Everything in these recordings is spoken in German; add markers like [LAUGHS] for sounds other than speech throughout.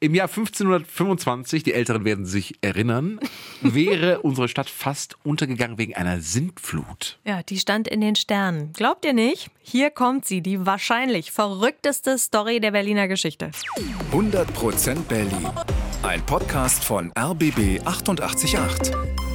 Im Jahr 1525, die Älteren werden sich erinnern, [LAUGHS] wäre unsere Stadt fast untergegangen wegen einer Sintflut. Ja, die stand in den Sternen. Glaubt ihr nicht? Hier kommt sie, die wahrscheinlich verrückteste Story der Berliner Geschichte. 100% Berlin. Ein Podcast von RBB 888.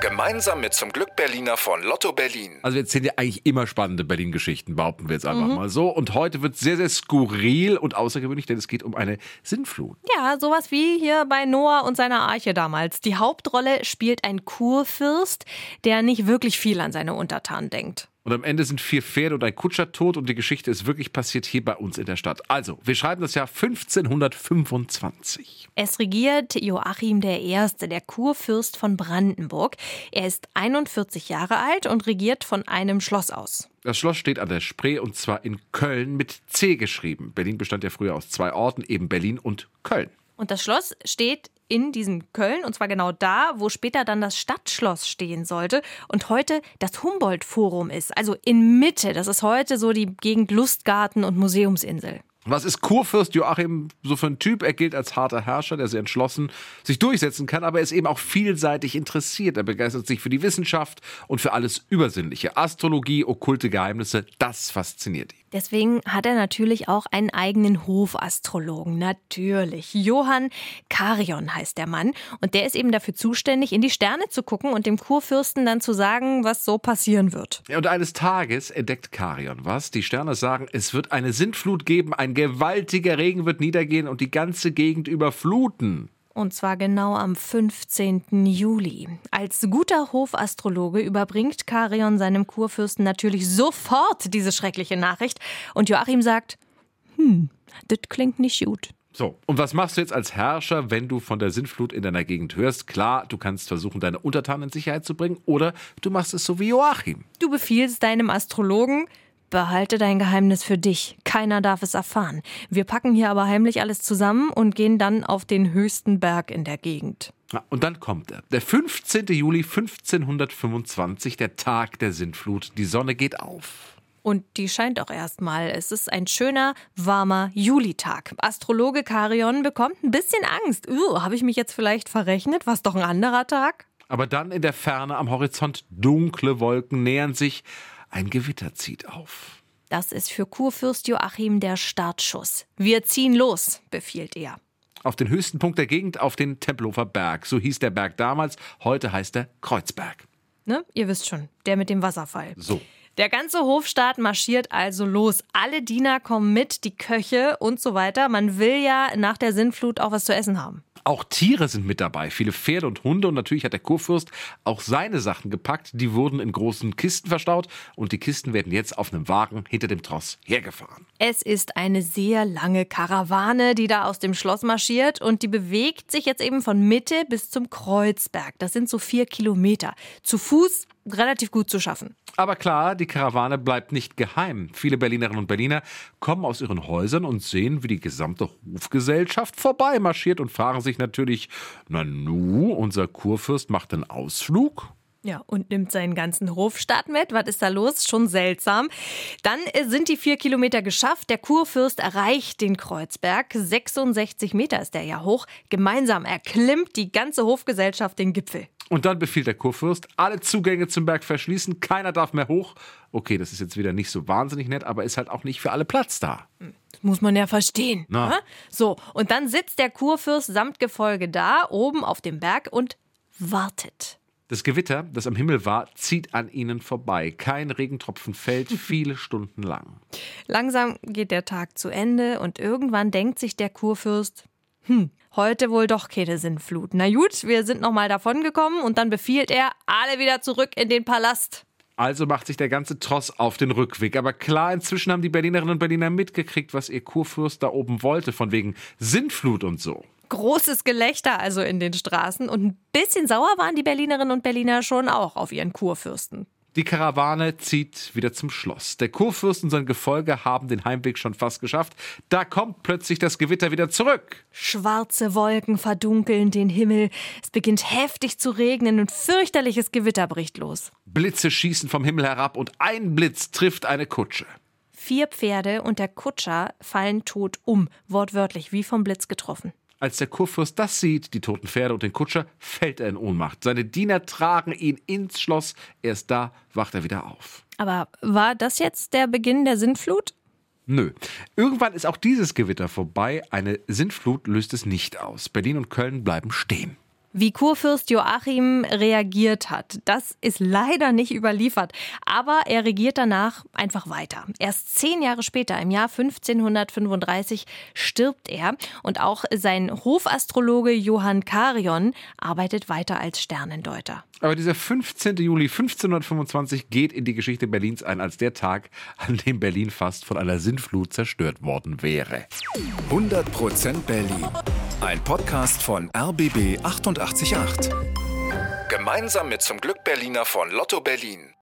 Gemeinsam mit zum Glück Berliner von Lotto Berlin. Also wir erzählen ja eigentlich immer spannende Berlin-Geschichten, behaupten wir jetzt einfach mal so. Und heute wird sehr, sehr skurril und außergewöhnlich, denn es geht um eine Sintflut. Ja, sowas wie hier bei Noah und seiner Arche damals. Die Hauptrolle spielt ein Kurfürst, der nicht wirklich viel an seine Untertanen denkt. Und am Ende sind vier Pferde und ein Kutscher tot und die Geschichte ist wirklich passiert hier bei uns in der Stadt. Also, wir schreiben das Jahr 1525. Es regiert Joachim I., der Kurfürst von Brandenburg. Er ist 41 Jahre alt und regiert von einem Schloss aus. Das Schloss steht an der Spree und zwar in Köln mit C geschrieben. Berlin bestand ja früher aus zwei Orten, eben Berlin und Köln. Und das Schloss steht in diesem Köln und zwar genau da, wo später dann das Stadtschloss stehen sollte und heute das Humboldt-Forum ist. Also in Mitte. Das ist heute so die Gegend Lustgarten und Museumsinsel. Was ist Kurfürst Joachim so für ein Typ? Er gilt als harter Herrscher, der sehr entschlossen sich durchsetzen kann, aber er ist eben auch vielseitig interessiert. Er begeistert sich für die Wissenschaft und für alles Übersinnliche. Astrologie, okkulte Geheimnisse, das fasziniert ihn. Deswegen hat er natürlich auch einen eigenen Hofastrologen. Natürlich. Johann Karion heißt der Mann. Und der ist eben dafür zuständig, in die Sterne zu gucken und dem Kurfürsten dann zu sagen, was so passieren wird. Ja, und eines Tages entdeckt Karion was. Die Sterne sagen, es wird eine Sintflut geben, ein gewaltiger Regen wird niedergehen und die ganze Gegend überfluten. Und zwar genau am 15. Juli. Als guter Hofastrologe überbringt Karion seinem Kurfürsten natürlich sofort diese schreckliche Nachricht. Und Joachim sagt, hm, das klingt nicht gut. So, und was machst du jetzt als Herrscher, wenn du von der Sintflut in deiner Gegend hörst? Klar, du kannst versuchen, deine Untertanen in Sicherheit zu bringen, oder du machst es so wie Joachim. Du befiehlst deinem Astrologen, Behalte dein Geheimnis für dich. Keiner darf es erfahren. Wir packen hier aber heimlich alles zusammen und gehen dann auf den höchsten Berg in der Gegend. Ja, und dann kommt er. Der 15. Juli 1525, der Tag der Sintflut. Die Sonne geht auf. Und die scheint auch erstmal. Es ist ein schöner, warmer Julitag. Astrologe Karion bekommt ein bisschen Angst. Uh, habe ich mich jetzt vielleicht verrechnet? Was doch ein anderer Tag? Aber dann in der Ferne am Horizont dunkle Wolken nähern sich. Ein Gewitter zieht auf. Das ist für Kurfürst Joachim der Startschuss. Wir ziehen los, befiehlt er. Auf den höchsten Punkt der Gegend, auf den Tempelhofer Berg. So hieß der Berg damals, heute heißt er Kreuzberg. Ne? Ihr wisst schon, der mit dem Wasserfall. So. Der ganze Hofstaat marschiert also los. Alle Diener kommen mit, die Köche und so weiter. Man will ja nach der Sintflut auch was zu essen haben. Auch Tiere sind mit dabei, viele Pferde und Hunde und natürlich hat der Kurfürst auch seine Sachen gepackt. Die wurden in großen Kisten verstaut und die Kisten werden jetzt auf einem Wagen hinter dem Tross hergefahren. Es ist eine sehr lange Karawane, die da aus dem Schloss marschiert und die bewegt sich jetzt eben von Mitte bis zum Kreuzberg. Das sind so vier Kilometer. Zu Fuß relativ gut zu schaffen. Aber klar, die Karawane bleibt nicht geheim. Viele Berlinerinnen und Berliner kommen aus ihren Häusern und sehen, wie die gesamte Hofgesellschaft vorbeimarschiert und fragen sich natürlich, na nu, unser Kurfürst macht einen Ausflug? Ja, und nimmt seinen ganzen Hofstaat mit. Was ist da los? Schon seltsam. Dann äh, sind die vier Kilometer geschafft. Der Kurfürst erreicht den Kreuzberg. 66 Meter ist der ja hoch. Gemeinsam erklimmt die ganze Hofgesellschaft den Gipfel. Und dann befiehlt der Kurfürst, alle Zugänge zum Berg verschließen, keiner darf mehr hoch. Okay, das ist jetzt wieder nicht so wahnsinnig nett, aber ist halt auch nicht für alle Platz da. Das muss man ja verstehen. Na. ne? So, und dann sitzt der Kurfürst samt Gefolge da, oben auf dem Berg und wartet. Das Gewitter, das am Himmel war, zieht an ihnen vorbei. Kein Regentropfen fällt [LAUGHS] viele Stunden lang. Langsam geht der Tag zu Ende und irgendwann denkt sich der Kurfürst, hm, heute wohl doch keine Sintflut. Na gut, wir sind nochmal davongekommen und dann befiehlt er, alle wieder zurück in den Palast. Also macht sich der ganze Tross auf den Rückweg. Aber klar, inzwischen haben die Berlinerinnen und Berliner mitgekriegt, was ihr Kurfürst da oben wollte, von wegen Sintflut und so. Großes Gelächter also in den Straßen und ein bisschen sauer waren die Berlinerinnen und Berliner schon auch auf ihren Kurfürsten. Die Karawane zieht wieder zum Schloss. Der Kurfürst und sein Gefolge haben den Heimweg schon fast geschafft. Da kommt plötzlich das Gewitter wieder zurück. Schwarze Wolken verdunkeln den Himmel. Es beginnt heftig zu regnen und fürchterliches Gewitter bricht los. Blitze schießen vom Himmel herab und ein Blitz trifft eine Kutsche. Vier Pferde und der Kutscher fallen tot um, wortwörtlich wie vom Blitz getroffen. Als der Kurfürst das sieht, die toten Pferde und den Kutscher, fällt er in Ohnmacht. Seine Diener tragen ihn ins Schloss. Erst da wacht er wieder auf. Aber war das jetzt der Beginn der Sintflut? Nö. Irgendwann ist auch dieses Gewitter vorbei. Eine Sintflut löst es nicht aus. Berlin und Köln bleiben stehen. Wie Kurfürst Joachim reagiert hat, das ist leider nicht überliefert. Aber er regiert danach einfach weiter. Erst zehn Jahre später, im Jahr 1535, stirbt er. Und auch sein Hofastrologe Johann Carion arbeitet weiter als Sternendeuter. Aber dieser 15. Juli 1525 geht in die Geschichte Berlins ein als der Tag, an dem Berlin fast von einer Sintflut zerstört worden wäre. 100% Berlin. Ein Podcast von RBB 888. Gemeinsam mit zum Glück Berliner von Lotto Berlin.